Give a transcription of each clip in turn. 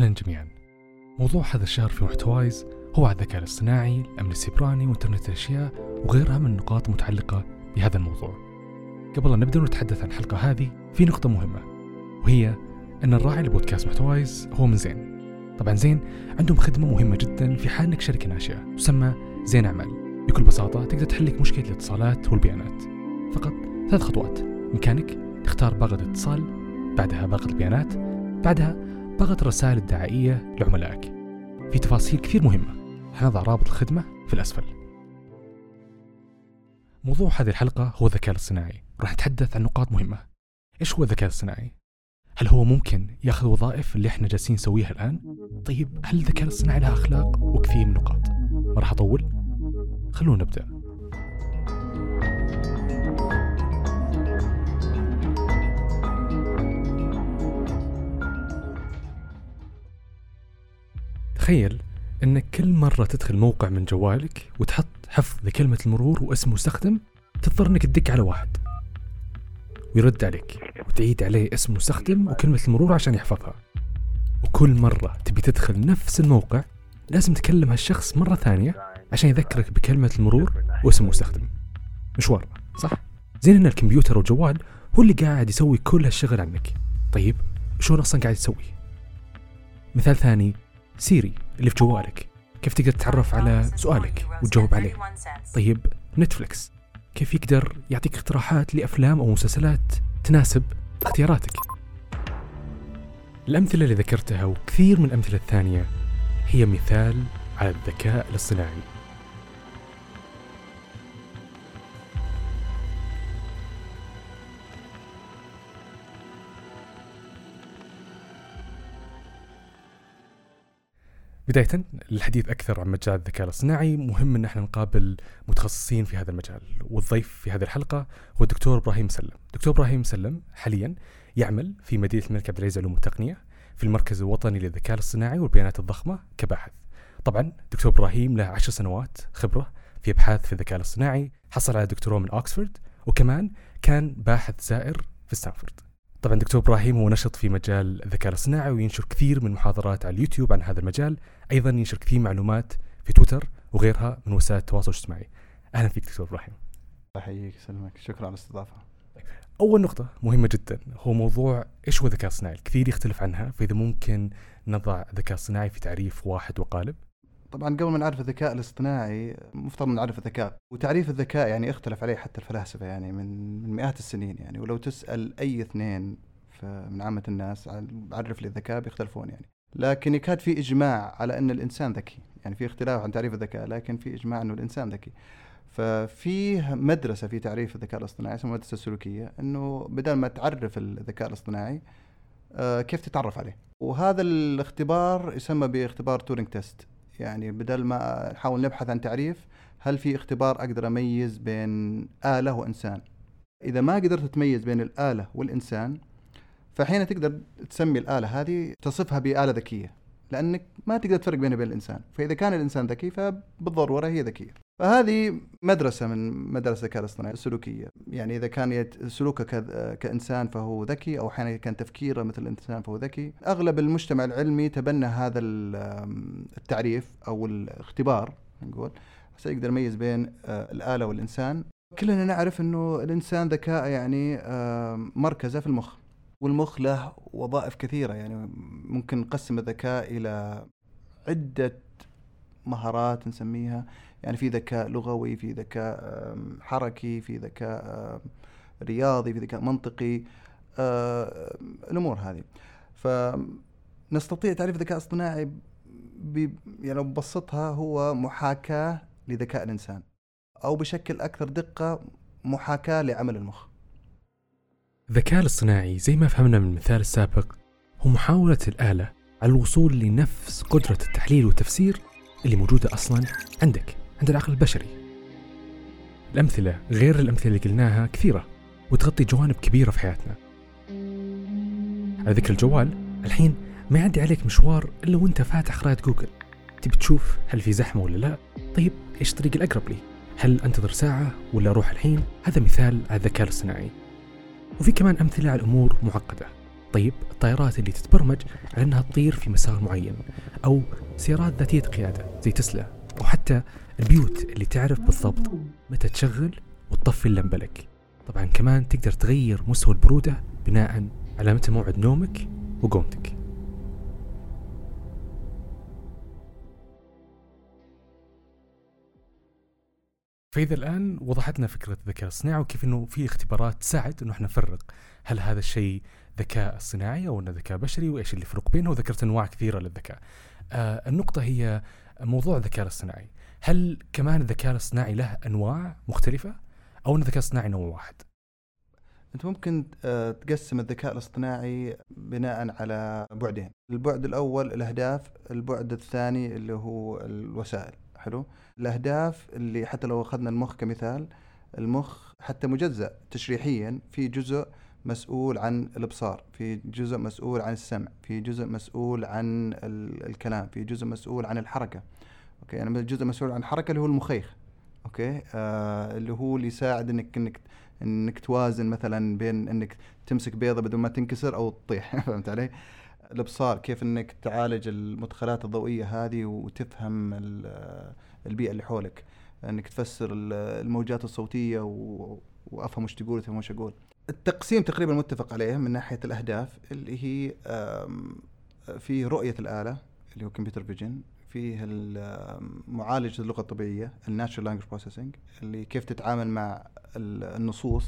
أهلا جميعا. موضوع هذا الشهر في محتوايز هو الذكاء الاصطناعي الأمن السيبراني وإنترنت الأشياء وغيرها من النقاط المتعلقة بهذا الموضوع. قبل أن نبدأ نتحدث عن الحلقة هذه في نقطة مهمة وهي أن الراعي لبودكاست محتوايز هو من زين. طبعا زين عندهم خدمة مهمة جدا في حال أنك شركة ناشئة تسمى زين أعمال. بكل بساطة تقدر تحل لك مشكلة الاتصالات والبيانات. فقط ثلاث خطوات. بإمكانك تختار باغة الاتصال بعدها باغة البيانات بعدها باغة الرسائل الدعائية لعملائك. في تفاصيل كثير مهمة. حنضع رابط الخدمة في الأسفل. موضوع هذه الحلقة هو الذكاء الاصطناعي. راح نتحدث عن نقاط مهمة. إيش هو الذكاء الاصطناعي؟ هل هو ممكن يأخذ وظائف اللي إحنا جالسين نسويها الآن؟ طيب هل الذكاء الاصطناعي له أخلاق وكثير من النقاط؟ ما راح أطول؟ خلونا نبدأ. تخيل انك كل مرة تدخل موقع من جوالك وتحط حفظ لكلمة المرور واسم مستخدم تضطر إنك تدق على واحد ويرد عليك وتعيد عليه اسم مستخدم وكلمة المرور عشان يحفظها وكل مرة تبي تدخل نفس الموقع لازم تكلم هالشخص مرة ثانية عشان يذكرك بكلمة المرور واسم المستخدم مشوار صح؟ زين إن الكمبيوتر والجوال هو اللي قاعد يسوي كل هالشغل عنك طيب شلون أصلا قاعد يسوي؟ مثال ثاني سيري اللي في جوالك. كيف تقدر تتعرف على سؤالك وتجاوب عليه؟ طيب نتفلكس كيف يقدر يعطيك اقتراحات لأفلام أو مسلسلات تناسب اختياراتك؟ الأمثلة اللي ذكرتها وكثير من الأمثلة الثانية هي مثال على الذكاء الاصطناعي. بداية الحديث أكثر عن مجال الذكاء الاصطناعي. مهم أن إحنا نقابل متخصصين في هذا المجال والضيف في هذه الحلقة هو الدكتور إبراهيم سلم. دكتور إبراهيم سلم حاليا يعمل في مدينة الملك عبد العزيز للعلوم والتقنية في المركز الوطني للذكاء الاصطناعي والبيانات الضخمة كباحث. طبعا دكتور إبراهيم له عشر سنوات خبرة في أبحاث في الذكاء الاصطناعي حصل على دكتوراه من أكسفورد وكمان كان باحث زائر في ستانفورد. طبعا دكتور إبراهيم هو نشط في مجال الذكاء الاصطناعي وينشر كثير من محاضرات على اليوتيوب عن هذا المجال أيضا ينشر كثير معلومات في تويتر وغيرها من وسائل التواصل الاجتماعي. أهلا فيك دكتور إبراهيم. الله يحييك يسلمك. شكرا على الاستضافة. أول نقطة مهمة جدا هو موضوع إيش هو الذكاء الصناعي الكثير يختلف عنها فإذا ممكن نضع الذكاء الصناعي في تعريف واحد وقالب. طبعا قبل ما نعرف الذكاء الاصطناعي مفترض نعرف الذكاء. وتعريف الذكاء يعني اختلف عليه حتى الفلاسفة يعني من من مئات السنين يعني. ولو تسأل أي اثنين من عامة الناس عرف لي الذكاء بيختلفون يعني. لكن يكاد في إجماع على أن الإنسان ذكي. يعني في اختلاف عن تعريف الذكاء لكن في إجماع انه الإنسان ذكي. ففيه مدرسة في تعريف الذكاء الاصطناعي اسمها المدرسة السلوكيه إنه بدل ما تعرف الذكاء الاصطناعي آه كيف تتعرف عليه؟ وهذا الاختبار يسمى باختبار Turing test يعني بدل ما نحاول نبحث عن تعريف هل في اختبار أقدر أميز بين آلة وإنسان؟ إذا ما قدرت تميز بين الآلة والإنسان فحين تقدر تسمي الآلة هذه تصفها بآلة ذكية لأنك ما تقدر تفرق بينها وبين الإنسان. فإذا كان الإنسان ذكي فبالضرورة هي ذكية. فهذه مدرسة من مدرسة الذكاء الاصطناعي السلوكية. يعني إذا كان سلوكه كإنسان فهو ذكي أو أحيانا كان تفكيره مثل الإنسان فهو ذكي أغلب المجتمع العلمي تبنى هذا التعريف أو الاختبار نقول سيقدر يميز بين آه، الآلة والإنسان. كلنا نعرف أنه الإنسان ذكاء يعني مركزة في المخ. والمخ له وظائف كثيرة يعني ممكن نقسم الذكاء إلى عدة مهارات نسميها. يعني في ذكاء لغوي في ذكاء حركي في ذكاء رياضي في ذكاء منطقي الأمور هذه. فنستطيع تعريف الذكاء الاصطناعي يعني لو ببسطها هو محاكاة لذكاء الإنسان أو بشكل أكثر دقة محاكاة لعمل المخ. الذكاء الاصطناعي زي ما فهمنا من المثال السابق هو محاولة الآلة على الوصول لنفس قدرة التحليل والتفسير اللي موجودة أصلا عندك عند العقل البشري. الأمثلة غير الأمثلة اللي قلناها كثيرة وتغطي جوانب كبيرة في حياتنا. على ذكر الجوال الحين ما يعدي عليك مشوار إلا وأنت فاتح خرائط جوجل. تبي تشوف هل في زحمة ولا لا؟ طيب إيش الطريق الأقرب لي؟ هل أنتظر ساعة ولا أروح الحين؟ هذا مثال على الذكاء الاصطناعي. وفي كمان أمثلة على أمور معقدة. طيب الطائرات اللي تتبرمج على إنها تطير في مسار معين أو سيارات ذاتية قيادة زي تسلا أو حتى البيوت اللي تعرف بالضبط متى تشغل وتطفي اللمبة لك. طبعا كمان تقدر تغير مستوى البرودة بناء على متى موعد نومك وقومتك. فإذا الآن وضحت لنا فكرة الذكاء الصناعي وكيف أنه في اختبارات تساعد أنه إحنا نفرق. هل هذا الشيء ذكاء اصطناعي أو أنه ذكاء بشري؟ وإيش اللي يفرق بينه؟ وذكرت أنواع كثيرة للذكاء. آه النقطة هي موضوع الذكاء الاصطناعي هل كمان الذكاء الاصطناعي له أنواع مختلفة أو أن الذكاء الاصطناعي نوع واحد؟ أنت ممكن آه، تقسم الذكاء الاصطناعي بناء على بعدين. البعد الأول الأهداف. البعد الثاني اللي هو الوسائل. حلو. الأهداف اللي حتى لو أخذنا المخ كمثال المخ حتى مجزأ تشريحيا في جزء مسؤول عن الإبصار في جزء مسؤول عن السمع في جزء مسؤول عن ال- الكلام في جزء مسؤول عن الحركة. okay يعني الجزء مسؤول عن الحركه اللي هو المخيخ. okay؟ آه اللي هو اللي يساعد إنك إنك إنك توازن مثلا بين إنك تمسك بيضة بدون ما تنكسر أو تطيح. فهمت علي؟ الإبصار كيف إنك تعالج المدخلات الضوئية هذه وتفهم ال- البيئة اللي حولك. إنك تفسر ال- الموجات الصوتية. وأفهم وش تقول وش أقول. التقسيم تقريبا متفق عليه من ناحية الأهداف اللي هي في رؤية الآلة اللي هو computer vision فيه معالجة اللغة الطبيعية ال natural language processing اللي كيف تتعامل مع ال- النصوص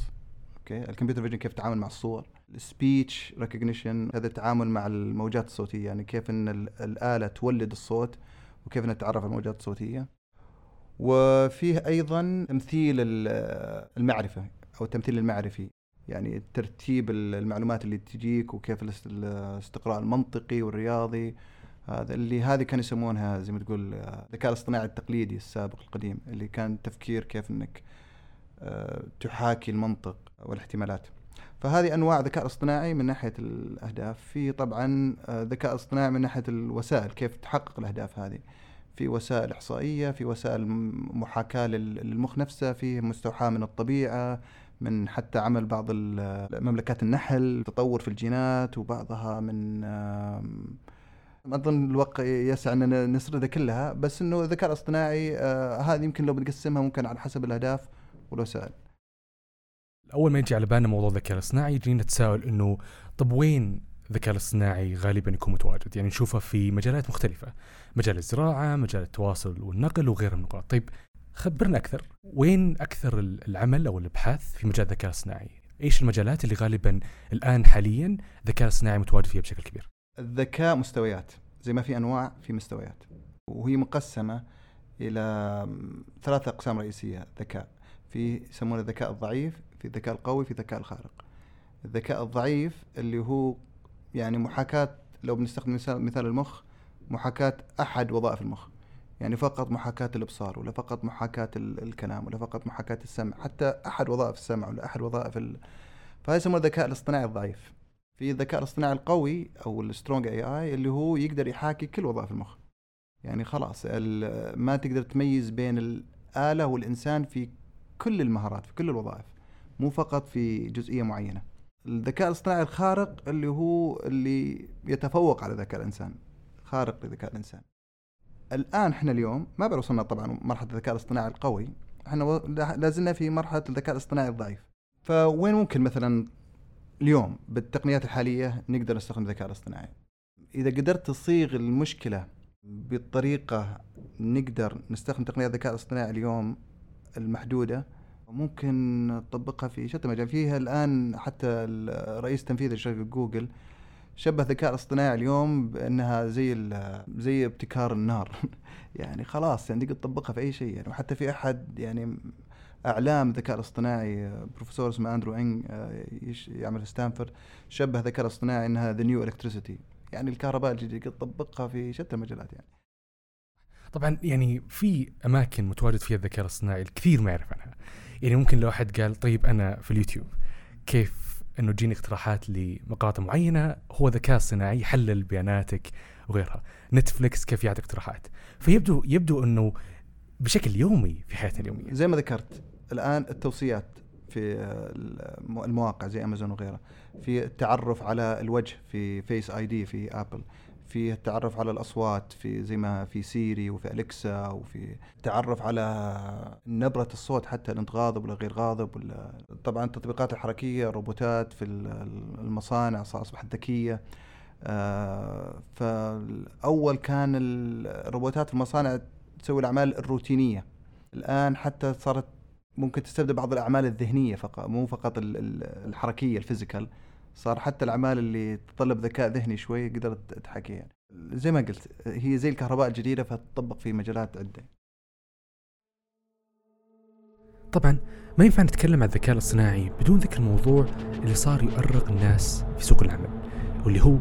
okay ال computer vision كيف تتعامل مع الصور. ال speech recognition هذا التعامل مع الموجات الصوتية يعني كيف إن ال- الآلة تولد الصوت وكيف إنها تتعرف على الموجات الصوتية. وفيه أيضا تمثيل ال- المعرفة أو التمثيل المعرفي يعني ترتيب ال- المعلومات اللي تجيك وكيف الاست- الاستقراء المنطقي والرياضي. هذا اللي هذه كانوا يسمونها زي ما تقول آه، الذكاء الاصطناعي التقليدي السابق القديم اللي كان تفكير كيف إنك آه، تحاكي المنطق والاحتمالات. فهذه أنواع ذكاء اصطناعي من ناحية الأهداف. في طبعا آه، ذكاء اصطناعي من ناحية الوسائل كيف تحقق الأهداف هذه. في وسائل إحصائية في وسائل محاكاة لل- للمخ نفسه في مستوحاة من الطبيعة من حتى عمل بعض مملكات النحل تطور في الجينات وبعضها من ما أظن الوقت يسع اننا نسردها كلها. بس إنه الذكاء الاصطناعي آه هذه يمكن لو بنقسمها ممكن على حسب الأهداف والوسائل. أول ما يجي على بالنا موضوع الذكاء الاصطناعي يجينا نتساءل إنه طب وين الذكاء الاصطناعي غالبا يكون متواجد؟ يعني نشوفه في مجالات مختلفة مجال الزراعة مجال التواصل والنقل وغيرها من النقاط. طيب خبرنا أكثر وين أكثر ال- العمل أو الأبحاث في مجال الذكاء الاصطناعي؟ إيش المجالات اللي غالبا الآن حاليا الذكاء الاصطناعي متواجد فيها بشكل كبير؟ الذكاء مستويات زي ما في أنواع في مستويات وهي مقسمة إلى ثلاث أقسام رئيسية ذكاء في يسمونه الذكاء الضعيف في الذكاء القوي في الذكاء الخارق. الذكاء الضعيف اللي هو يعني محاكاة لو بنستخدم مثال المخ محاكاة أحد وظائف المخ. يعني فقط محاكاة الإبصار ولا فقط محاكاة ال- الكلام ولا فقط محاكاة السمع. حتى أحد وظائف السمع ولا أحد وظائف ال... فهذا يسمونه الذكاء الاصطناعي الضعيف. في الذكاء الاصطناعي القوي أو السترونج اي اي اللي هو يقدر يحاكي كل وظائف المخ. يعني خلاص ما تقدر تميز بين الآلة والإنسان في كل المهارات في كل الوظائف. مو فقط في جزئية معينة. الذكاء الاصطناعي الخارق اللي هو اللي يتفوق على ذكاء الإنسان خارق لذكاء الإنسان. الآن إحنا اليوم ما بعد وصلنا طبعا مرحلة الذكاء الاصطناعي القوي إحنا لازلنا في مرحلة الذكاء الاصطناعي الضعيف. فوين ممكن مثلا اليوم بالتقنيات الحالية نقدر نستخدم الذكاء الاصطناعي؟ إذا قدرت تصيغ المشكلة بطريقة نقدر نستخدم تقنيات الذكاء الاصطناعي اليوم المحدودة ممكن نطبقها في شتى مجال. فيها الآن حتى الرئيس التنفيذي لشركه جوجل شبه الذكاء الاصطناعي اليوم بأنها زي زي ابتكار النار. يعني خلاص يعني تقدر تطبقها في أي شيء يعني. وحتى في أحد يعني أعلام الذكاء الاصطناعي بروفيسور اسمه أندرو انج آه، يعمل في ستانفورد شبه الذكاء الاصطناعي إنها the new electricity يعني الكهرباء الجديده تقدر تطبقها في شتى المجالات يعني. طبعا يعني في أماكن متواجد فيها الذكاء الاصطناعي الكثير ما يعرف عنها. يعني ممكن لو أحد قال طيب أنا في اليوتيوب كيف إنه تجيني اقتراحات لمقاطع معينة هو ذكاء اصطناعي يحلل بياناتك وغيرها. نتفليكس كيف يعطي اقتراحات. فيبدو يبدو إنه بشكل يومي في حياتنا اليومية. زي ما ذكرت الآن التوصيات في الم- المواقع زي امازون وغيرها في التعرف على الوجه في Face ID في ابل في التعرف على الأصوات في زي ما في سيري وفي أليكسا وفي التعرف على نبرة الصوت حتى انت غاضب ولا غير غاضب ولا طبعا التطبيقات الحركية الروبوتات في ال- المصانع أصبحت ذكية. آه، فالأول كان الروبوتات في المصانع تسوي الأعمال الروتينية. الآن حتى صارت ممكن تستبدل بعض الأعمال الذهنية فقط مو فقط ال- ال- الحركية ال physical. صار حتى الأعمال اللي تتطلب ذكاء ذهني شوي قدرت تحكي يعني. زي ما قلت هي زي الكهرباء الجديدة فتطبق في مجالات عدة طبعا ما ينفع نتكلم عن الذكاء الاصطناعي بدون ذكر الموضوع اللي صار يؤرق الناس في سوق العمل واللي هو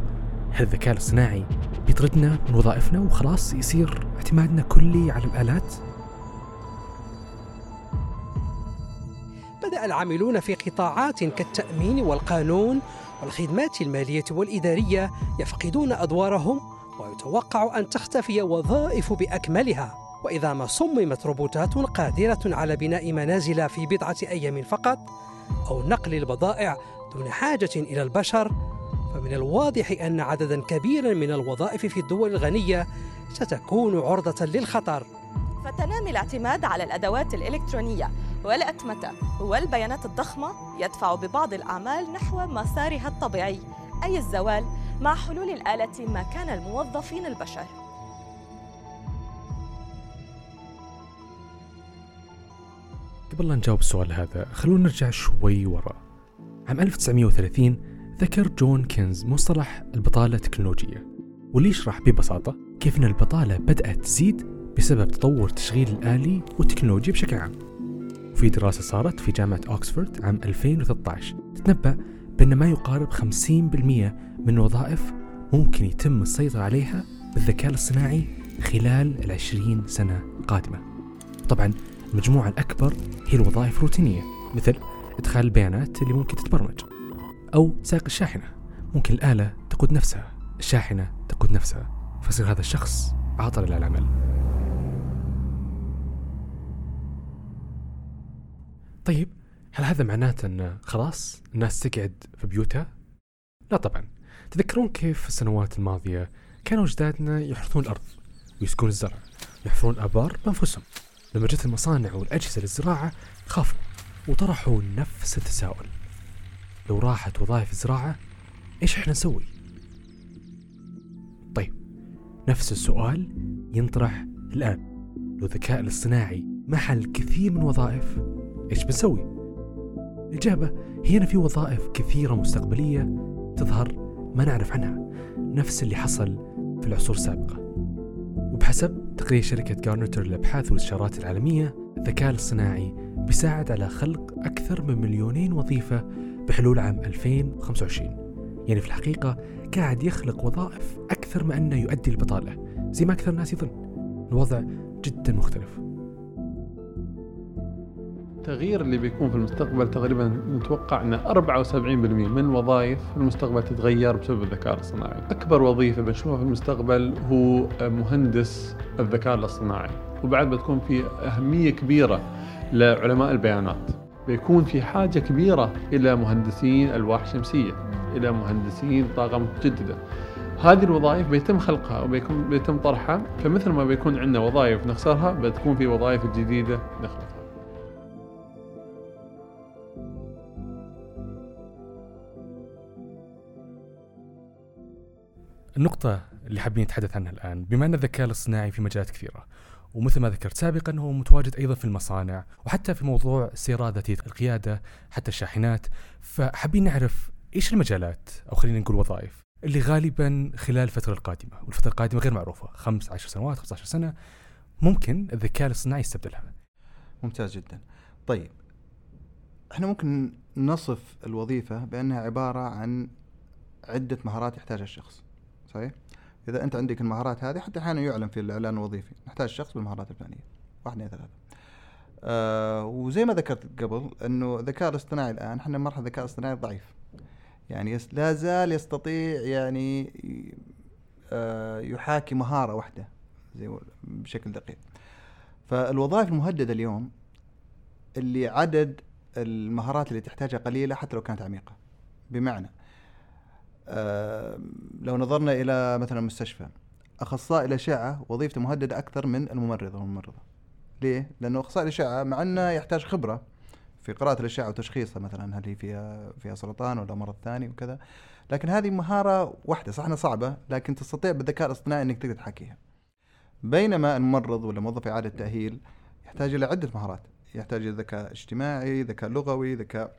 هل الذكاء الاصطناعي بيطردنا من وظائفنا وخلاص يصير اعتمادنا كلي على الآلات بدأ العاملون في قطاعات كالتأمين والقانون والخدمات المالية والإدارية يفقدون أدوارهم ويتوقع أن تختفي وظائف بأكملها. وإذا ما صممت روبوتات قادرة على بناء منازل في بضعة أيام فقط أو نقل البضائع دون حاجة إلى البشر فمن الواضح أن عددا كبيرا من الوظائف في الدول الغنية ستكون عرضة للخطر. فتنامي الاعتماد على الأدوات الإلكترونية. والأتمتة والبيانات الضخمة يدفع ببعض الأعمال نحو مسارها الطبيعي أي الزوال مع حلول الآلة مكان الموظفين البشر. قبل لا نجاوب السؤال هذا خلونا نرجع شوي وراء. عام 1930 ذكر جون كينز مصطلح البطالة التكنولوجية. واللي يشرح ببساطة؟ كيف أن البطالة بدأت تزيد بسبب تطور التشغيل الآلي والتكنولوجيا بشكل عام؟ وفي دراسة صارت في جامعة أوكسفورد عام 2013 تتنبأ بأن ما يقارب 50% من الوظائف ممكن يتم السيطرة عليها بالذكاء الاصطناعي خلال العشرين سنة القادمة طبعا المجموعة الأكبر هي الوظائف الروتينية مثل إدخال البيانات اللي ممكن تتبرمج أو سائق الشاحنة ممكن الآلة تقود نفسها الشاحنة تقود نفسها فيصير هذا الشخص عاطل العمل. طيب هل هذا معناته أن خلاص الناس تقعد في بيوتها؟ لا طبعا تذكرون كيف في السنوات الماضية كانوا أجدادنا يحرثون الأرض ويسكون الزرع يحفرون آبار بأنفسهم لما جت المصانع والأجهزة للزراعة خافوا وطرحوا نفس التساؤل لو راحت وظائف الزراعة إيش إحنا نسوي؟ طيب نفس السؤال ينطرح الآن لو الذكاء الاصطناعي محل كثير من وظائف إيش بنسوي؟ الإجابة هي أن في وظائف كثيرة مستقبلية تظهر ما نعرف عنها نفس اللي حصل في العصور السابقة. وبحسب تقرير شركة جارنتر للأبحاث والاستشارات العالمية الذكاء الاصطناعي بيساعد على خلق أكثر من مليونين وظيفة بحلول عام 2025 يعني في الحقيقة قاعد يخلق وظائف أكثر ما أنه يؤدي البطالة زي ما أكثر الناس يظن. الوضع جدا مختلف. التغيير اللي بيكون في المستقبل تقريبا نتوقع ان 74% من وظائف المستقبل تتغير بسبب الذكاء الاصطناعي. أكبر وظيفة بنشوفها في المستقبل هو مهندس الذكاء الاصطناعي، وبعد بتكون في أهمية كبيرة لعلماء البيانات. بيكون في حاجة كبيرة إلى مهندسين ألواح شمسية، إلى مهندسين طاقة متجددة. هذه الوظائف بيتم خلقها وبيكون بيتم طرحها فمثل ما بيكون عندنا وظائف نخسرها بتكون في وظائف جديدة نخلقها. النقطة اللي حابين نتحدث عنها الآن بما أن الذكاء الاصطناعي في مجالات كثيرة ومثل ما ذكرت سابقا هو متواجد أيضا في المصانع وحتى في موضوع السيارات ذاتية القيادة حتى الشاحنات فحابين نعرف إيش المجالات أو خلينا نقول وظائف اللي غالبا خلال الفترة القادمة والفترة القادمة غير معروفة خمس عشر سنوات 15 سنة ممكن الذكاء الاصطناعي يستبدلها. ممتاز جدا. طيب إحنا ممكن نصف الوظيفة بأنها عبارة عن عدة مهارات يحتاجها الشخص. صحيح؟ إذا أنت عندك المهارات هذه حتى أحيانا يعلن في الإعلان الوظيفي. نحتاج شخص بالمهارات الفلانية. واحد اثنين ثلاثة. آه وزي ما ذكرت قبل أنه الذكاء الاصطناعي الآن إحنا مرحلة الذكاء الاصطناعي ضعيف. يعني يس لا زال يستطيع يعني آه يحاكي مهارة واحدة زي بشكل دقيق. فالوظائف المهددة اليوم اللي عدد المهارات اللي تحتاجها قليلة حتى لو كانت عميقة. بمعنى لو نظرنا إلى مثلا مستشفى أخصائي الأشعة وظيفته مهددة أكثر من الممرضة والممرضة. ليه؟ لأنه أخصائي الأشعة مع أنه يحتاج خبرة في قراءة الأشعة وتشخيصها مثلا هل هي فيها فيها سرطان ولا مرض ثاني وكذا. لكن هذه مهارة واحدة صح إنها صعبة لكن تستطيع بالذكاء الاصطناعي إنك تقدر تحكيها بينما الممرض ولا موظف إعادة تأهيل يحتاج إلى عدة مهارات. يحتاج إلى ذكاء اجتماعي ذكاء لغوي ذكاء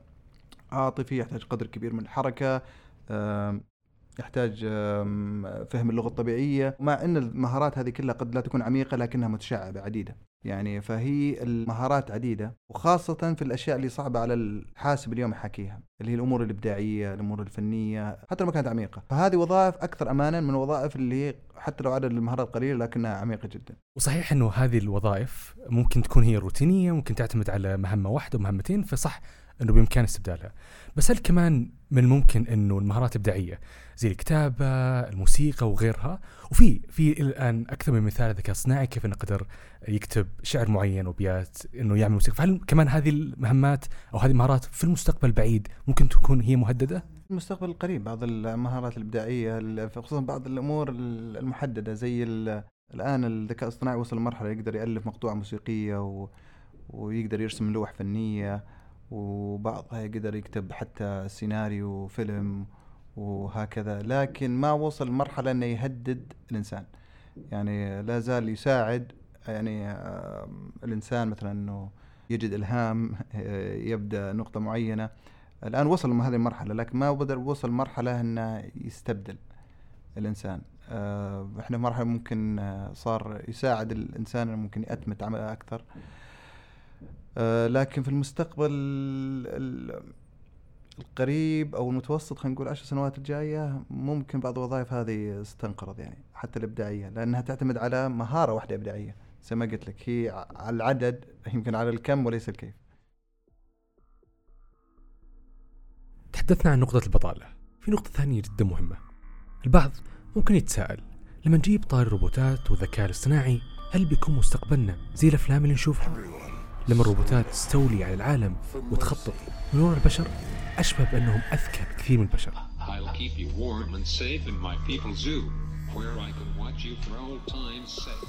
عاطفي يحتاج قدر كبير من الحركة يحتاج فهم اللغة الطبيعية مع أن المهارات هذه كلها قد لا تكون عميقة لكنها متشعبة عديدة. يعني فهي المهارات عديدة وخاصة في الأشياء اللي صعبة على الحاسب اليوم يحاكيها اللي هي الأمور الإبداعية الأمور الفنية حتى لو ما كانت عميقة. فهذه وظائف أكثر أمانا من الوظائف اللي هي حتى لو عدد المهارات قليل لكنها عميقة جدا. وصحيح إنه هذه الوظائف ممكن تكون هي روتينية ممكن تعتمد على مهمة واحدة ومهمتين فصح إنه بإمكان استبدالها. بس هل كمان من الممكن إنه المهارات الابداعيه زي الكتابة الموسيقى وغيرها. وفي في الآن أكثر من مثال ذكاء اصطناعي كيف انه قدر يكتب شعر معين وبيات إنه يعمل موسيقى. فهل كمان هذه المهمات أو هذه المهارات في المستقبل البعيد ممكن تكون هي مهددة؟ المستقبل القريب بعض المهارات الإبداعية ال- خصوصا بعض الأمور ال- المحددة زي ال- الآن الذكاء الاصطناعي وصل لمرحلة يقدر يألف مقطوعة موسيقية و... ويقدر يرسم لوح فنية. وبعضها يقدر يكتب حتى سيناريو فيلم وهكذا لكن ما وصل لمرحلة أنه يهدد الإنسان. يعني لا زال يساعد يعني الإنسان مثلا أنه يجد إلهام يبدأ نقطة معينة. الآن وصل لهذه المرحلة لكن ما بدأ وصل مرحلة أنه يستبدل الإنسان. آه، إحنا مرحلة ممكن آه، صار يساعد الإنسان ممكن يأتمت عمله أكثر. لكن في المستقبل ال- القريب أو المتوسط خلينا نقول عشر سنوات الجاية ممكن بعض الوظائف هذه تنقرض يعني حتى الإبداعية لأنها تعتمد على مهارة واحدة إبداعية. زي ما قلت لك هي على العدد يمكن على الكم وليس الكيف. تحدثنا عن نقطة البطالة. في نقطة ثانية جدا مهمة. البعض ممكن يتساءل لما نجيب طار الروبوتات والذكاء الاصطناعي هل بيكون مستقبلنا زي الأفلام اللي نشوفها؟ لما الروبوتات تستولي على العالم وتخطط من وراء البشر أشبه بأنهم أذكى بكثير من البشر. I'll keep you warm and safe in my people's zoo, where I can watch you for old time's sake.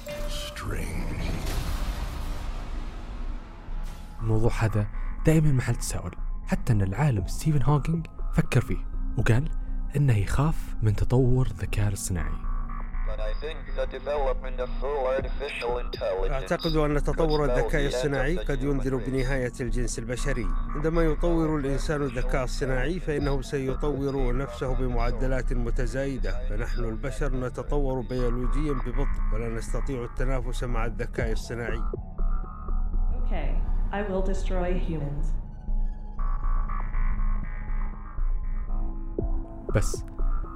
الموضوع هذا دائما محل تساؤل حتى أن العالم ستيفن هوكينج فكر فيه وقال أنه يخاف من تطور الذكاء الاصطناعي. أعتقد أن تطور الذكاء الصناعي قد ينذر بنهاية الجنس البشري. عندما يطور الإنسان الذكاء الصناعي فإنه سيطور نفسه بمعدلات متزايدة. فنحن البشر نتطور بيولوجيا ببطء ولا نستطيع التنافس مع الذكاء الصناعي. Okay, I will destroy humans. بس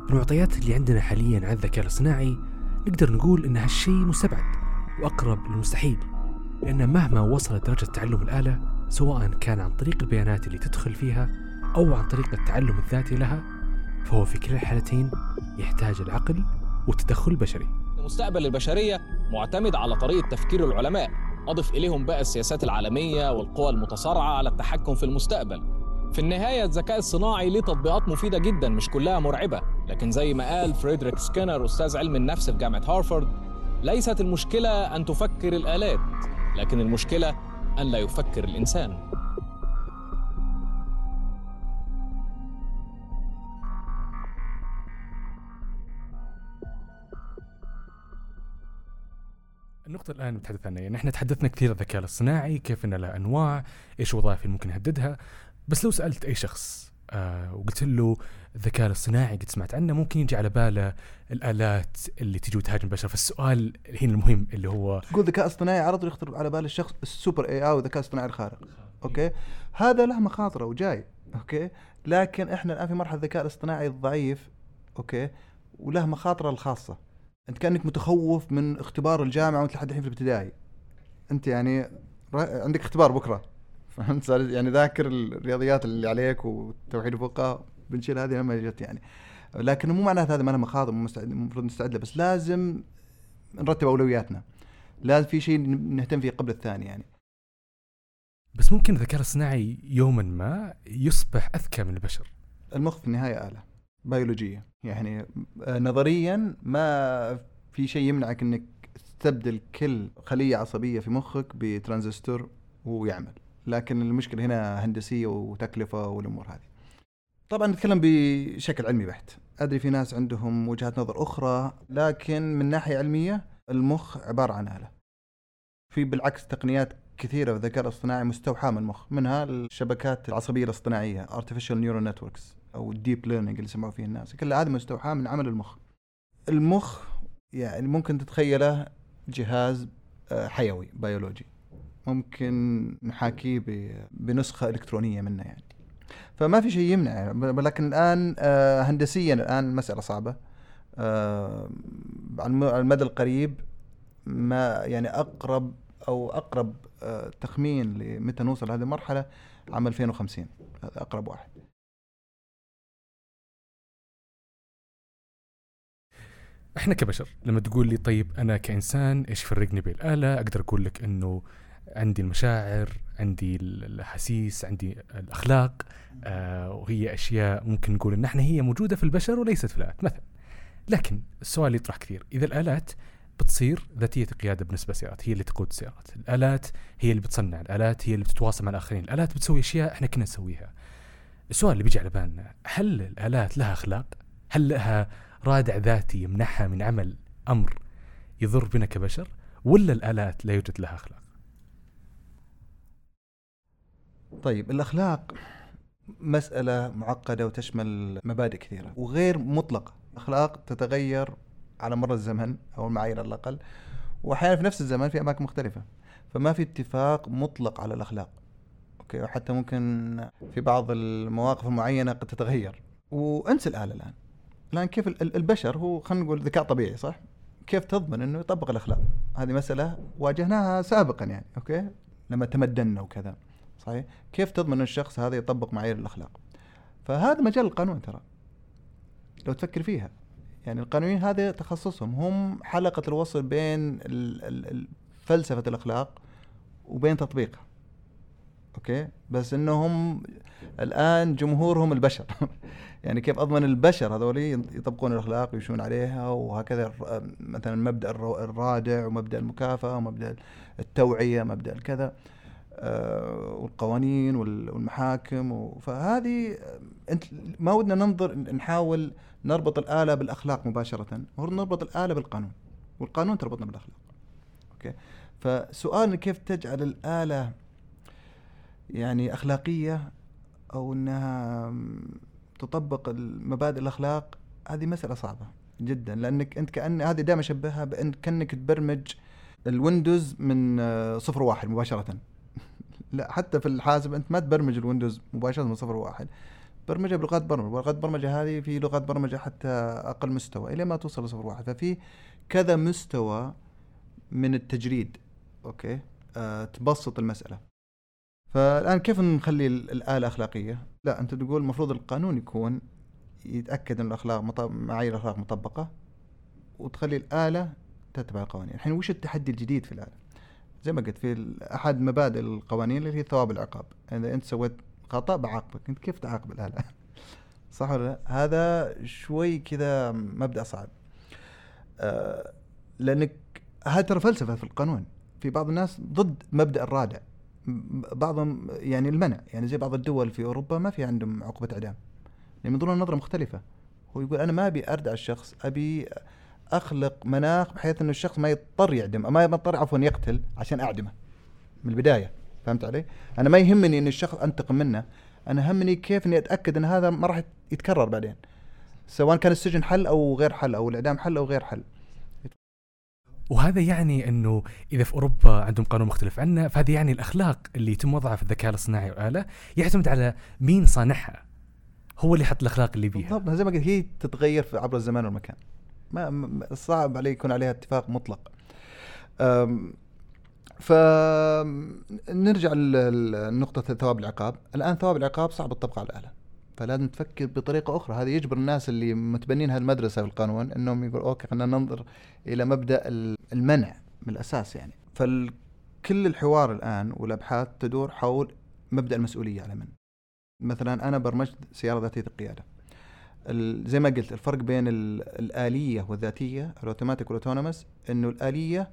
المعطيات اللي عندنا حاليا عن الذكاء الاصطناعي نقدر نقول إن هالشيء مستبعد وأقرب للمستحيل لأن مهما وصلت درجة تعلم الآلة سواء كان عن طريق البيانات اللي تدخل فيها أو عن طريق التعلم الذاتي لها فهو في كلا الحالتين يحتاج العقل والتدخل البشري مستقبل البشرية معتمد على طريقة تفكير العلماء أضف إليهم بقى السياسات العالمية والقوى المتصارعة على التحكم في المستقبل. في النهاية الذكاء الصناعي ليه تطبيقات مفيدة جدا مش كلها مرعبة. لكن زي ما قال فريدريك سكينر أستاذ علم النفس في جامعة هارفارد ليست المشكلة أن تفكر الآلات لكن المشكلة أن لا يفكر الإنسان. النقطة الآن نتحدث عنها يعني إحنا تحدثنا كثير عن الذكاء الاصطناعي كيف انه له انواع إيش وظائف ممكن يهددها بس لو سألت أي شخص آه وقلت له الذكاء الاصطناعي قد سمعت عنه ممكن يجي على باله الآلات اللي تجي وتهاجم البشر فالسؤال هنا المهم اللي هو تقول ذكاء اصطناعي على طول يخطر على بال الشخص ال super AI والذكاء الاصطناعي الخارق. okay؟ هذا له مخاطرة وجاي. okay؟ لكن إحنا الآن في مرحلة الذكاء الاصطناعي الضعيف. أوكي؟ وله مخاطرة الخاصة. أنت كأنك متخوف من اختبار الجامعة وأنت لحد الحين في الابتدائي. أنت يعني عندك اختبار بكرة. فهمت؟ صار- يعني ذاكر الرياضيات اللي عليك والتوحيد الفقهاء بنشيل هذه لما جت يعني. لكن مو معناته هذا ما له مخاطر المفروض نستعد له بس لازم نرتب أولوياتنا. لازم في شيء نهتم فيه قبل الثاني يعني. بس ممكن الذكاء الصناعي يوما ما يصبح أذكى من البشر. المخ في النهاية آلة بيولوجية. يعني آه، نظريا ما في شيء يمنعك إنك تستبدل كل خلية عصبية في مخك بترانزستور ويعمل. لكن المشكلة هنا هندسية وتكلفة والأمور هذه. طبعا نتكلم بشكل علمي بحت. أدري في ناس عندهم وجهات نظر أخرى لكن من ناحية علمية المخ عبارة عن آلة. في بالعكس تقنيات كثيرة في الذكاء الاصطناعي مستوحاة من المخ منها الشبكات العصبية الاصطناعية artificial neural networks أو ال deep learning اللي سمعوا فيه الناس. كلها هذه مستوحاة من عمل المخ. المخ يعني ممكن تتخيله جهاز آه، حيوي بيولوجي ممكن نحاكيه بنسخة إلكترونية منه يعني. فما في شيء يمنع يعني ب- لكن الآن آه، هندسيا الآن مسألة صعبة. آه، على المدى القريب ما يعني أقرب أو أقرب آه، تخمين لمتى نوصل لهذه المرحلة عام 2050 هذا أقرب واحد. إحنا كبشر لما تقول لي طيب أنا كإنسان إيش فرقني بالاله أقدر أقول لك إنه عندي المشاعر عندي ال- الأحاسيس عندي الأخلاق آه وهي أشياء ممكن نقول إن إحنا هي موجودة في البشر وليست في الآلات مثلا. لكن السؤال يطرح كثير. إذا الآلات بتصير ذاتية القيادة بالنسبة للسيارات هي اللي تقود السيارات. الآلات هي اللي بتصنع الآلات هي اللي بتتواصل مع الآخرين الآلات بتسوي أشياء إحنا كنا نسويها. السؤال اللي بيجي على بالنا هل الآلات لها أخلاق؟ هل لها رادع ذاتي يمنعها من عمل أمر يضر بنا كبشر؟ ولا الآلات لا يوجد لها أخلاق؟ طيب الأخلاق مسألة معقدة وتشمل مبادئ كثيرة وغير مطلقة. اخلاق تتغير على مر الزمن أو المعايير على الأقل وأحيانا في نفس الزمن في أماكن مختلفة فما في اتفاق مطلق على الأخلاق. okay؟ وحتى ممكن في بعض المواقف المعينة قد تتغير. وأنسى الآلة الآن. الآن كيف ال- ال- البشر هو خلينا نقول ذكاء طبيعي صح؟ كيف تضمن إنه يطبق الأخلاق؟ هذه مسألة واجهناها سابقا يعني okay؟ لما تمدنّا وكذا. صحيح؟ كيف تضمن الشخص هذا يطبق معايير الأخلاق؟ فهذا مجال القانون ترى لو تفكر فيها. يعني القانونيين هذا تخصصهم هم حلقة الوصل بين فلسفة الأخلاق وبين تطبيقها. أوكي؟ بس إنهم الآن جمهورهم البشر. يعني كيف أضمن البشر هذول يطبقون الأخلاق ويمشون عليها وهكذا مثلا مبدأ الر- الرادع ومبدأ المكافأة ومبدأ التوعية مبدأ الكذا. والقوانين وال- والمحاكم فهذه آه، أنت ما ودنا ننظر نحاول نربط الآلة بالأخلاق مباشرة. نربط الآلة بالقانون. والقانون تربطنا بالأخلاق. okay؟ فسؤال كيف تجعل الآلة يعني أخلاقية أو إنها تطبق المبادئ الأخلاق هذه مسألة صعبة جدا. لأنك أنت كأن هذه دائما أشبهها بأن كأنك تبرمج ال Windows من آه، صفر واحد مباشرة. لا حتى في الحاسب أنت ما تبرمج ال Windows مباشرة من صفر واحد. برمجها بلغات برمجة ولغات برمجة هذه في لغات برمجة حتى أقل مستوى إلى ما توصل لصفر واحد. ففي كذا مستوى من التجريد okay؟ آه تبسط المسألة. فالآن كيف نخلي ال- الآلة أخلاقية؟ لا أنت تقول المفروض القانون يكون يتأكد إن الأخلاق مط- معايير الأخلاق مطبقة وتخلي الآلة تتبع القوانين. الحين وش التحدي الجديد في الآلة؟ زي ما قلت في أحد مبادئ القوانين اللي هي ثواب العقاب. إذا أنت سويت خطأ بعاقبك. أنت كيف تعاقب الاله صح ولا لا؟ هذا شوي كذا مبدأ صعب. آه لأنك هذا ترى فلسفة في القانون. في بعض الناس ضد مبدأ الرادع. بعضهم يعني المنع. يعني زي بعض الدول في أوروبا ما في عندهم عقوبة إعدام. يعني النظرة مختلفة. هو يقول أنا ما أبي أردع الشخص أبي أخلق مناخ بحيث إنه الشخص ما يضطر يعدم ما يضطر عفوا يقتل عشان أعدمه. من البداية فهمت علي؟ أنا ما يهمني إن الشخص انتقم منه أنا همني كيف إني أتأكد إن هذا ما راح يتكرر بعدين. سواء كان السجن حل أو غير حل أو الإعدام حل أو غير حل. وهذا يعني إنه إذا في أوروبا عندهم قانون مختلف عنا فهذا يعني الأخلاق اللي يتم وضعها في الذكاء الاصطناعي والاله يعتمد على مين صانعها. هو اللي يحط الأخلاق اللي بيها. بالضبط زي ما قلت هي تتغير عبر الزمان والمكان. ما صعب عليه يكون عليها اتفاق مطلق. فنرجع لنقطة ثواب العقاب. الآن ثواب العقاب صعب الطبق على الآلة فلازم تفكر بطريقة أخرى. هذا يجبر الناس اللي متبنين هالمدرسة في القانون أنهم يقول أوكي خلينا ننظر إلى مبدأ ال- المنع من الأساس يعني. كل الحوار الآن والأبحاث تدور حول مبدأ المسؤولية على من. مثلا أنا برمجت سيارة ذاتية القيادة. ال- زي ما قلت الفرق بين ال- الآلية والذاتية الأوتوماتيك والأوتونومس إنه الآلية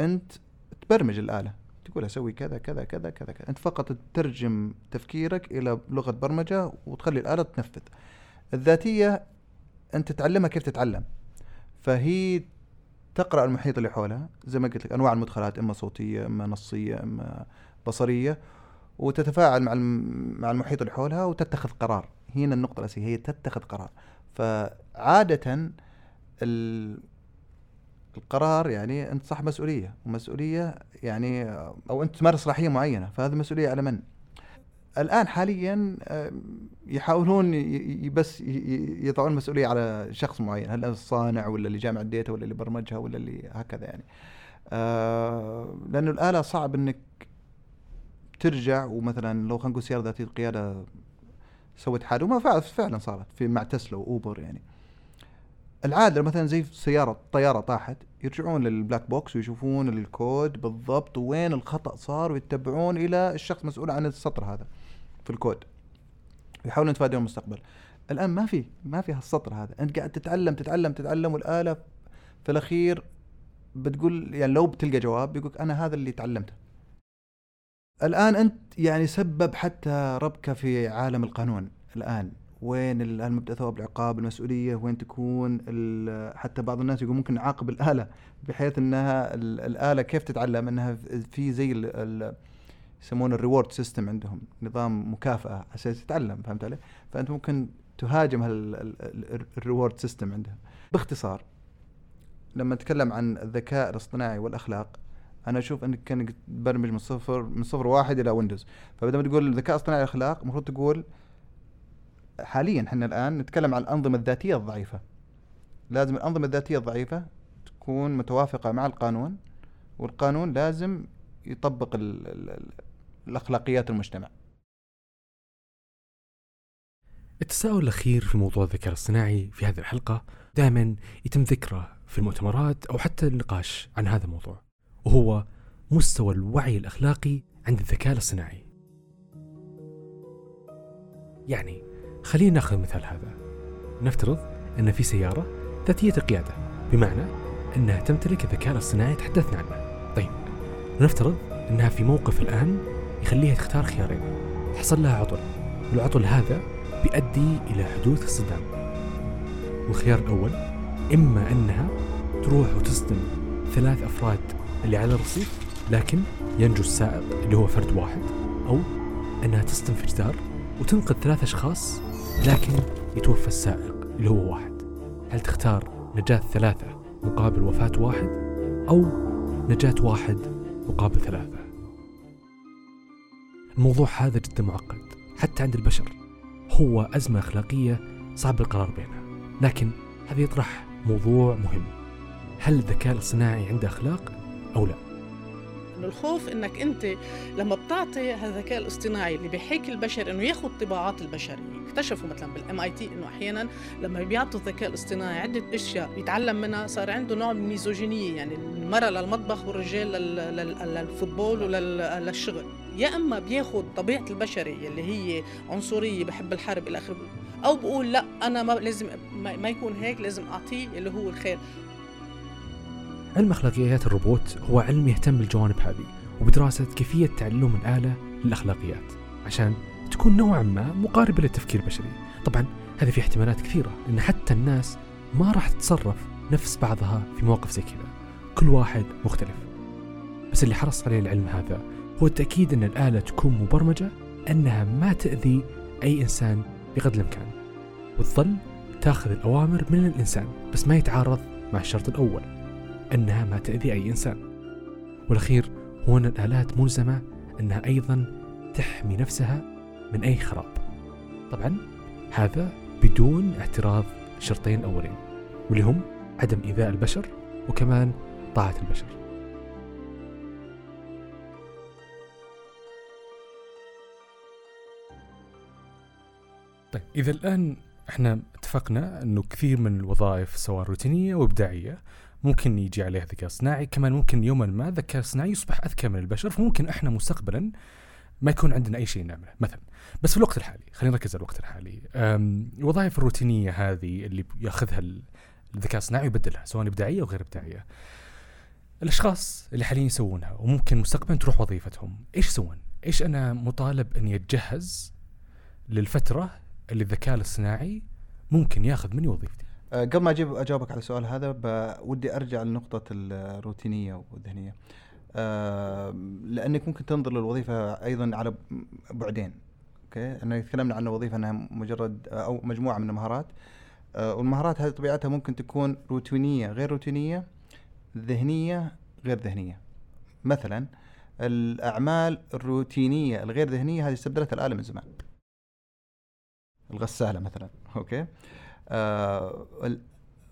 أنت تبرمج الآلة. تقول أسوي كذا كذا كذا كذا كذا. أنت فقط تترجم تفكيرك إلى لغة برمجة وتخلي الآلة تنفذ. الذاتية أنت تعلمها كيف تتعلم. فهي تقرأ المحيط اللي حولها زي ما قلت لك أنواع المدخلات إما صوتية إما نصية إما بصرية. وتتفاعل مع مع المحيط اللي حولها وتتخذ قرار. هنا النقطة الأساسية هي تتخذ قرار. فعادة ال- القرار يعني أنت صاحب مسؤولية ومسؤولية يعني أو أنت تمارس صلاحيه معينة فهذه مسؤولية على من؟ الآن حاليا يحاولون بس يضعون المسؤوليه على شخص معين هل الصانع ولا اللي جامع ال data ولا اللي برمجها ولا اللي هكذا يعني. آه، لأنه الآلة صعب إنك ترجع ومثلا لو خلينا نقول سيارة ذاتية القيادة سوت حادث وما فعلا صارت في مع Tesla و Uber يعني. العادة مثلا زي سيارة طيارة طاحت يرجعون لل black box ويشوفون الكود بالضبط وين الخطأ صار ويتبعون إلى الشخص مسؤول عن السطر هذا في الكود. يحاولون يتفادون المستقبل. الآن ما في ما في هالسطر هذا. أنت قاعد تتعلم تتعلم تتعلم والآلة في الأخير بتقول يعني لو بتلقى جواب بيقول أنا هذا اللي تعلمته. الآن أنت يعني سبب حتى ربكه في عالم القانون. الآن وين الان مبدا ثواب العقاب المسؤولية وين تكون حتى بعض الناس يقول ممكن نعاقب الآلة بحيث إنها ال- الآلة كيف تتعلم؟ إنها في زي يسمونه ال reward system عندهم نظام مكافأة عشان تتعلم فهمت علي؟ فأنت ممكن تهاجم ال reward system عندها باختصار لما نتكلم عن الذكاء الاصطناعي والأخلاق أنا أشوف أنك كأنك تبرمج من صفر من صفر واحد إلى Windows فبدل ما تقول الذكاء الاصطناعي الأخلاق المفروض تقول حاليا إحنا الآن نتكلم عن الأنظمة الذاتية الضعيفة. لازم الأنظمة الذاتية الضعيفة تكون متوافقة مع القانون والقانون لازم يطبق ال ال ال الأخلاقيات المجتمع. التساؤل الأخير في موضوع الذكاء الاصطناعي في هذه الحلقة دائما يتم ذكره في المؤتمرات أو حتى النقاش عن هذا الموضوع. وهو مستوى الوعي الأخلاقي عند الذكاء الاصطناعي. يعني خلينا ناخذ مثال هذا. نفترض أن في سيارة ذاتية القيادة بمعنى أنها تمتلك الذكاء الاصطناعي تحدثنا عنه. طيب نفترض أنها في موقف الآن يخليها تختار خيارين. تحصل لها عطل والعطل هذا بيؤدي إلى حدوث الصدام. والخيار الأول إما أنها تروح وتصدم ثلاث أفراد اللي على الرصيف لكن ينجو السائق اللي هو فرد واحد أو أنها في جدار وتنقذ ثلاث أشخاص لكن يتوفى السائق اللي هو واحد. هل تختار نجاة ثلاثة مقابل وفاة واحد أو نجاة واحد مقابل ثلاثة؟ الموضوع هذا جدا معقد حتى عند البشر. هو أزمة أخلاقية صعب القرار بينها لكن هذا يطرح موضوع مهم. هل الذكاء الاصطناعي عنده أخلاق؟ أو لا؟ إنه الخوف إنك أنت لما بتعطي هذا الذكاء الاصطناعي اللي بيحاكي البشر إنه ياخذ طباعات البشرية. اكتشفوا مثلا بال MIT إنه أحيانا لما بيعطوا الذكاء الاصطناعي عدة أشياء بيتعلم منها صار عنده نوع من ال misogyny يعني المرأة للمطبخ والرجال لل- لل- لل football وللشغل يا إما بياخذ طبيعة البشري اللي هي عنصرية بحب الحرب إلى آخره أو بقول لا أنا ما لازم ما يكون هيك لازم أعطيه اللي هو الخير. علم أخلاقيات الروبوت هو علم يهتم بالجوانب هذه وبدراسة كيفية تعلم الآلة للأخلاقيات عشان تكون نوعا ما مقاربة للتفكير البشري. طبعا هذه في احتمالات كثيرة لأن حتى الناس ما راح تتصرف نفس بعضها في مواقف زي كذا. كل واحد مختلف. بس اللي حرص عليه العلم هذا هو التأكيد أن الآلة تكون مبرمجة أنها ما تأذي أي إنسان بقدر الإمكان وتظل تأخذ الأوامر من الإنسان بس ما يتعارض مع الشرط الأول. أنها ما تأذي أي إنسان. والأخير هو أن الآلات ملزمة أنها أيضا تحمي نفسها من أي خراب. طبعا هذا بدون اعتراض الشرطين الأولين واللي هم عدم إيذاء البشر وكمان طاعة البشر. طيب إذا الآن إحنا اتفقنا أنه كثير من الوظائف سواء روتينية وإبداعية ممكن يجي عليه ذكاء اصطناعي كمان ممكن يوما ما الذكاء الاصطناعي يصبح أذكى من البشر فممكن إحنا مستقبلا ما يكون عندنا أي شيء نعمله. مثلا بس في الوقت الحالي خلينا نركز على الوقت الحالي. الوظائف الروتينية هذه اللي يأخذها ال- الذكاء الصناعي ويبدلها سواء إبداعية أو غير إبداعية. الأشخاص اللي حاليا يسوونها وممكن مستقبلا تروح وظيفتهم إيش يسوون؟ إيش أنا مطالب اني اتجهز للفترة اللي الذكاء الاصطناعي ممكن يأخذ مني وظيفتي؟ قبل ما أجيب أجاوبك على السؤال هذا ودي أرجع لنقطة الروتينية والذهنية. آه، لأنك ممكن تنظر للوظيفة أيضا على بعدين أوكي؟ إحنا تكلمنا عن وظيفة إنها مجرد أو مجموعة من المهارات. آه، والمهارات هذه طبيعتها ممكن تكون روتينية غير روتينية ذهنية غير ذهنية. مثلا الأعمال الروتينية الغير ذهنية هذه استبدلتها الآلة من زمان. الغسالة مثلا أوكي؟ آه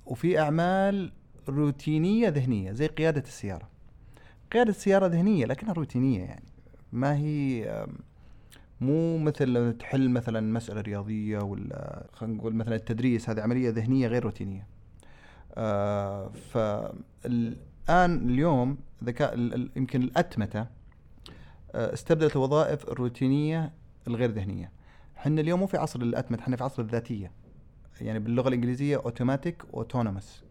وفي أعمال روتينية ذهنية زي قيادة السيارة. قيادة السيارة ذهنية لكنها روتينية يعني. ما هي مو مثل تحل مثلا مسألة رياضية ولا خلينا نقول مثلا التدريس هذه عملية ذهنية غير روتينية. آه فالآن اليوم ذكاء يمكن الأتمتة آه، استبدلت الوظائف الروتينية الغير ذهنية. إحنا اليوم مو في عصر الأتمتة إحنا في عصر الذاتية. يعني باللغة الإنجليزية automatic autonomous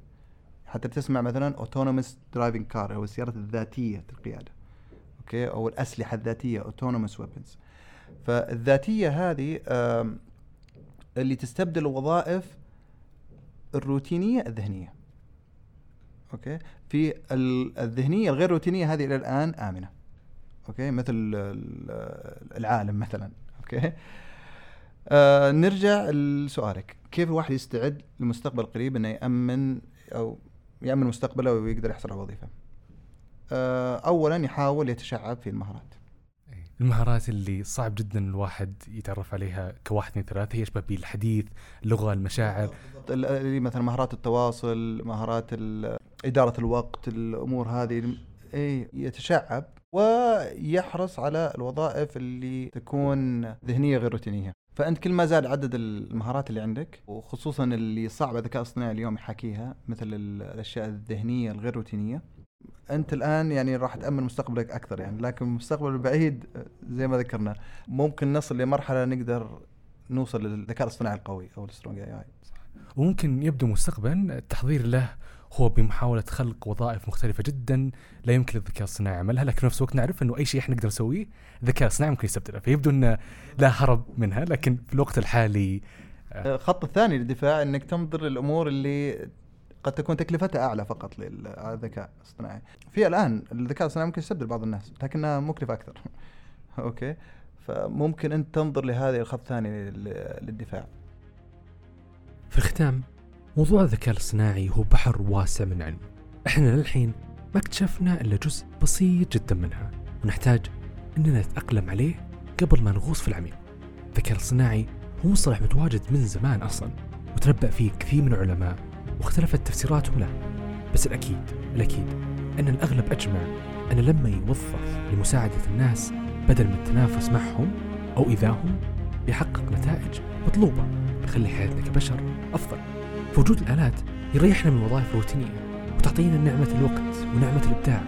حتى تسمع مثلا autonomous driving car أو السيارات الذاتية القيادة. okay؟ أو الأسلحة الذاتية autonomous weapons فالذاتية هذه اللي تستبدل الوظائف الروتينية الذهنية. okay؟ في ال- الذهنية الغير روتينية هذه إلى الآن آمنة. okay؟ مثل ال- العالم مثلا. okay؟ آه نرجع لسؤالك. كيف الواحد يستعد للمستقبل القريب إنه يأمن أو يأمن مستقبله ويقدر يحصل على وظيفة؟ آه اولا يحاول يتشعب في المهارات. المهارات اللي صعب جدا الواحد يتعرف عليها كواحد اثنين ثلاثة هي يشبه بالحديث اللغة المشاعر. ال- اللي مثلا مهارات التواصل مهارات إدارة الوقت الأمور هذه اي يتشعب ويحرص على الوظائف اللي تكون ذهنية غير روتينية. فأنت كل ما زاد عدد المهارات اللي عندك وخصوصا اللي صعب الذكاء الاصطناعي اليوم يحاكيها مثل ال- الأشياء الذهنية الغير روتينية أنت الآن يعني راح تأمن مستقبلك أكثر يعني. لكن المستقبل البعيد زي ما ذكرنا ممكن نصل لمرحلة نقدر نوصل للذكاء الاصطناعي القوي أو السترونج اي اي وممكن يبدو مستقبلا التحضير له هو بمحاولة خلق وظائف مختلفة جدا لا يمكن للذكاء الصناعي عملها لكن في نفس الوقت نعرف إنه أي شيء إحنا نقدر نسويه الذكاء الصناعي ممكن يستبدله فيبدو إنه لا هرب منها لكن في الوقت الحالي الخط الثاني للدفاع إنك تنظر للأمور اللي قد تكون تكلفتها أعلى فقط للذكاء الاصطناعي. في الآن الذكاء الاصطناعي ممكن يستبدل بعض الناس لكنها مكلفة أكثر. أوكي؟ فممكن أنت تنظر لهذه الخط الثاني لل- للدفاع. في الختام موضوع الذكاء الاصطناعي هو بحر واسع من علم. إحنا للحين ما اكتشفنا إلا جزء بسيط جدا منها ونحتاج إننا نتأقلم عليه قبل ما نغوص في العميق الذكاء الاصطناعي هو مصطلح متواجد من زمان أصلا وتنبأ فيه كثير من العلماء واختلفت تفسيراتهم له. بس الأكيد الأكيد إن الأغلب أجمع إن لما يوظف لمساعدة الناس بدل من التنافس معهم أو إيذاهم بيحقق نتائج مطلوبة بيخلي حياتنا كبشر أفضل. فوجود الآلات يريحنا من وظائف روتينية وتعطينا نعمة الوقت ونعمة الإبداع.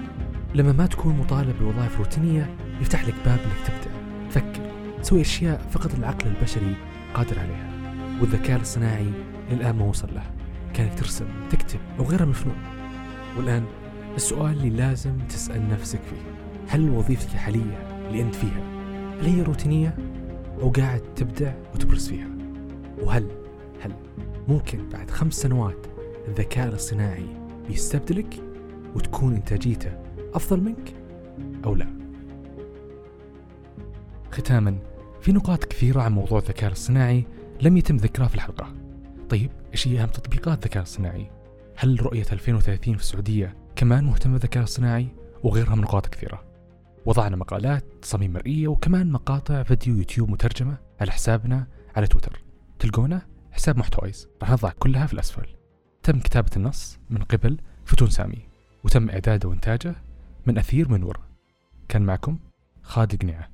لما ما تكون مطالب بوظائف روتينية يفتح لك باب إنك تبدع تفكر تسوي أشياء فقط العقل البشري قادر عليها. والذكاء الاصطناعي للان ما وصل له. كانك ترسم تكتب أو غيرها من الفنون. والآن السؤال اللي لازم تسأل نفسك فيه هل وظيفتك الحاليه اللي أنت فيها هل هي روتينية أو قاعد تبدع وتبرز فيها؟ وهل هل ممكن بعد خمس سنوات الذكاء الاصطناعي بيستبدلك وتكون إنتاجيته أفضل منك أو لا؟ ختاما في نقاط كثيرة عن موضوع الذكاء الاصطناعي لم يتم ذكرها في الحلقة. طيب إيش هي أهم تطبيقات الذكاء الاصطناعي؟ هل رؤية 2030 في السعودية كمان مهتمة بالذكاء الاصطناعي؟ وغيرها من نقاط كثيرة. وضعنا مقالات تصاميم مرئية وكمان مقاطع فيديو يوتيوب مترجمة على حسابنا على تويتر. تلقونه حساب محتويز راح نضع كلها في الأسفل. تم كتابة النص من قبل فتون سامي وتم إعداده وإنتاجه من أثير منور كان معكم خالد قنيعه